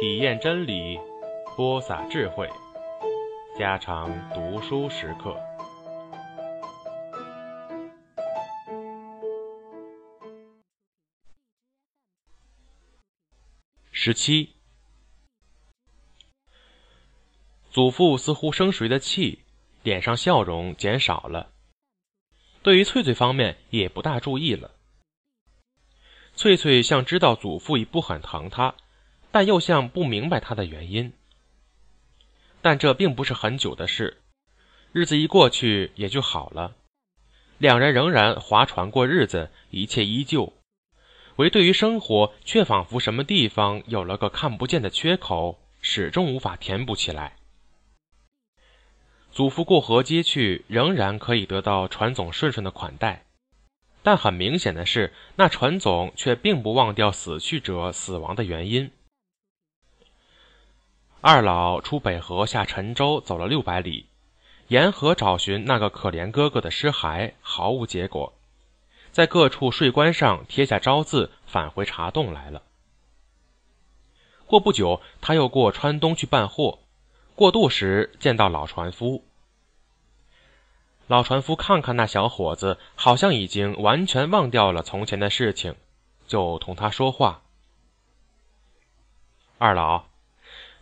体验真理，播撒智慧，加长读书时刻。十七，祖父似乎生谁的气，脸上笑容减少了。对于翠翠方面也不大注意了。翠翠像知道祖父已不很疼她，但又像不明白他的原因。但这并不是很久的事，日子一过去也就好了。两人仍然划船过日子，一切依旧，唯对于生活却仿佛什么地方有了个看不见的缺口，始终无法填补起来。祖父过河接去，仍然可以得到船总顺顺的款待，但很明显的是，那船总却并不忘掉死去者死亡的原因。二老出北河下沉舟，走了六百里，沿河找寻那个可怜哥哥的尸骸，毫无结果，在各处税关上贴下招字，返回茶洞来了。过不久，他又过川东去办货。过渡时见到老船夫，老船夫看看那小伙子，好像已经完全忘掉了从前的事情，就同他说话：“二老，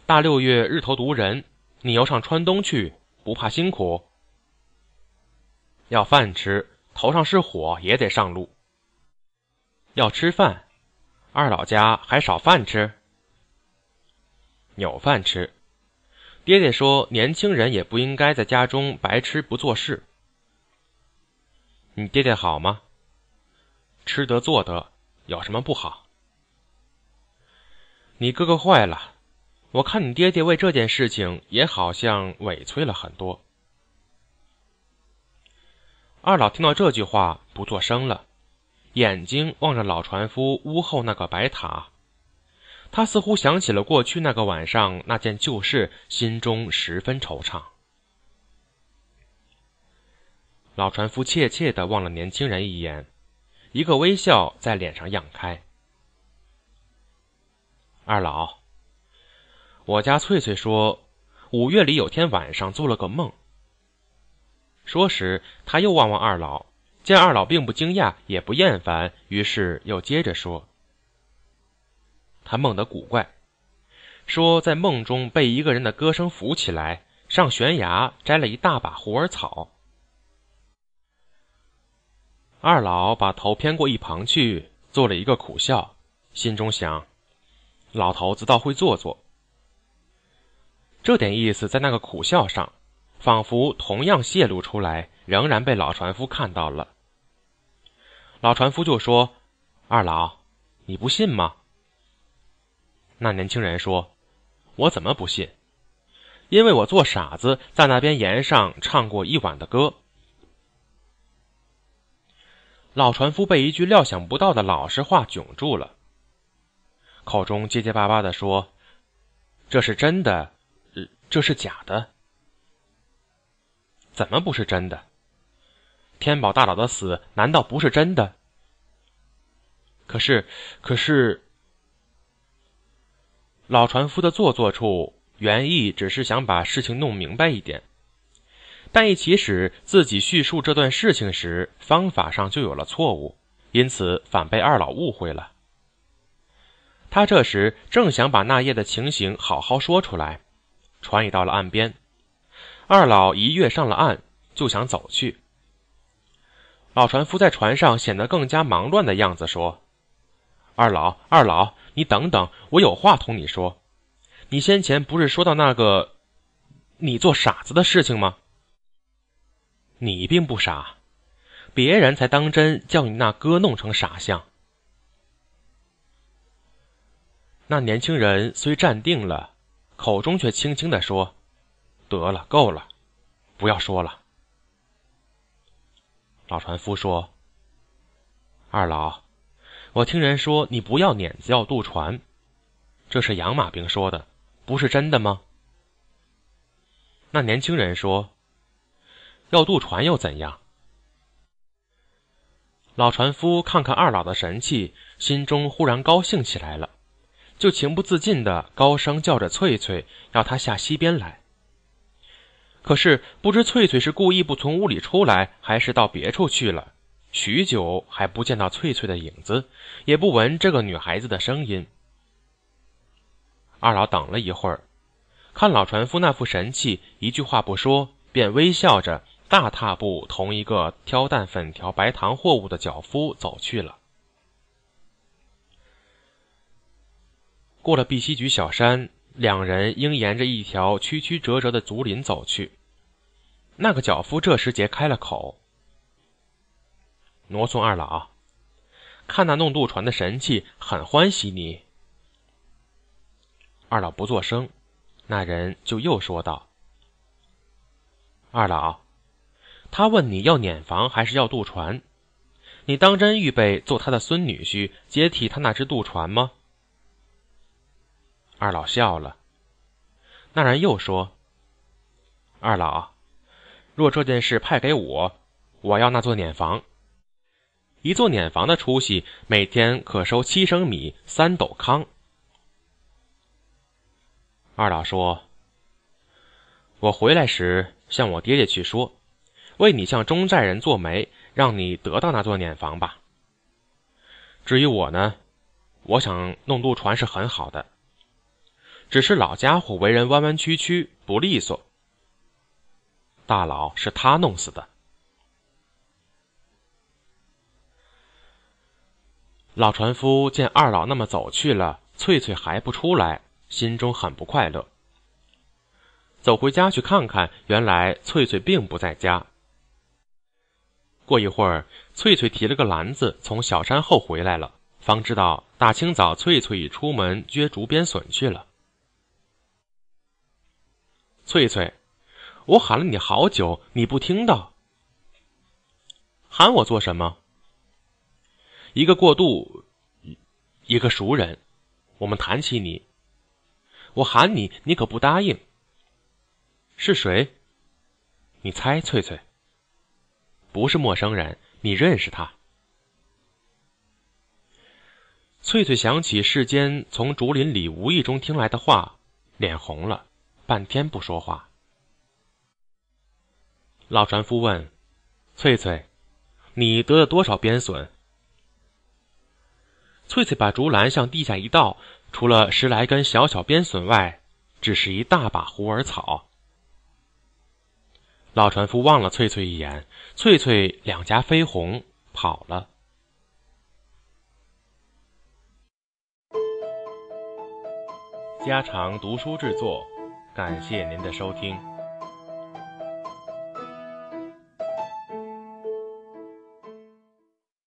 大六月日头毒人，你要上川东去，不怕辛苦？要饭吃，头上是火也得上路。要吃饭，二老家还少饭吃？有饭吃。”爹爹说：“年轻人也不应该在家中白吃不做事。”你爹爹好吗？吃得做得，有什么不好？你哥哥坏了，我看你爹爹为这件事情也好像委屈了很多。二老听到这句话，不作声了，眼睛望着老船夫屋后那个白塔。他似乎想起了过去那个晚上那件旧事，心中十分惆怅。老船夫怯怯地望了年轻人一眼，一个微笑在脸上漾开。二老，我家翠翠说，五月里有天晚上做了个梦。说时，他又望望二老，见二老并不惊讶，也不厌烦，于是又接着说。他梦得古怪，说在梦中被一个人的歌声扶起来，上悬崖摘了一大把虎耳草。二老把头偏过一旁去，做了一个苦笑，心中想：老头子倒会做作。这点意思在那个苦笑上，仿佛同样泄露出来，仍然被老船夫看到了。老船夫就说：“二老，你不信吗？”那年轻人说：“我怎么不信？因为我做傻子，在那边岩上唱过一晚的歌。”老船夫被一句料想不到的老实话窘住了，口中结结巴巴的说：“这是真的，这是假的？怎么不是真的？天宝大佬的死难道不是真的？可是，可是……”老船夫的做作处，原意只是想把事情弄明白一点，但一起始自己叙述这段事情时，方法上就有了错误，因此反被二老误会了。他这时正想把那夜的情形好好说出来，船已到了岸边，二老一跃上了岸，就想走去。老船夫在船上显得更加忙乱的样子，说：“二老，二老。”你等等，我有话同你说。你先前不是说到那个你做傻子的事情吗？你并不傻，别人才当真叫你那哥弄成傻相。那年轻人虽站定了，口中却轻轻的说：“得了，够了，不要说了。”老船夫说：“二老。”我听人说你不要碾子要渡船，这是养马兵说的，不是真的吗？那年轻人说：“要渡船又怎样？”老船夫看看二老的神气，心中忽然高兴起来了，就情不自禁地高声叫着翠翠，要她下溪边来。可是不知翠翠是故意不从屋里出来，还是到别处去了。许久还不见到翠翠的影子，也不闻这个女孩子的声音。二老等了一会儿，看老船夫那副神气，一句话不说，便微笑着大踏步同一个挑担粉条、白糖货物的脚夫走去了。过了碧溪局小山，两人应沿着一条曲曲折折的竹林走去。那个脚夫这时节开了口：“挪送二老，看那弄渡船的神气，很欢喜你。”二老不作声，那人就又说道：“二老，他问你要碾房还是要渡船？你当真预备做他的孙女婿，接替他那只渡船吗？”二老笑了。那人又说：“二老。”若这件事派给我，我要那座碾房。一座碾房的出息，每天可收七升米、三斗糠。二老说：“我回来时向我爹爹去说，为你向中寨人做媒，让你得到那座碾房吧。至于我呢，我想弄渡船是很好的，只是老家伙为人弯弯曲曲，不利索。”大佬是他弄死的。老船夫见二老那么走去了，翠翠还不出来，心中很不快乐。走回家去看看，原来翠翠并不在家。过一会儿，翠翠提了个篮子从小山后回来了，方知道大清早翠翠已出门撅竹编笋去了。翠翠。我喊了你好久，你不听到。喊我做什么？一个过渡，一个熟人，我们谈起你。我喊你，你可不答应。是谁？你猜，翠翠。不是陌生人，你认识他。翠翠想起世间从竹林里无意中听来的话，脸红了，半天不说话。老船夫问：“翠翠，你得了多少鞭笋？”翠翠把竹篮向地下一倒，除了十来根小小鞭笋外，只是一大把虎耳草。老船夫望了翠翠一眼，翠翠两颊绯红，跑了。家常读书制作，感谢您的收听。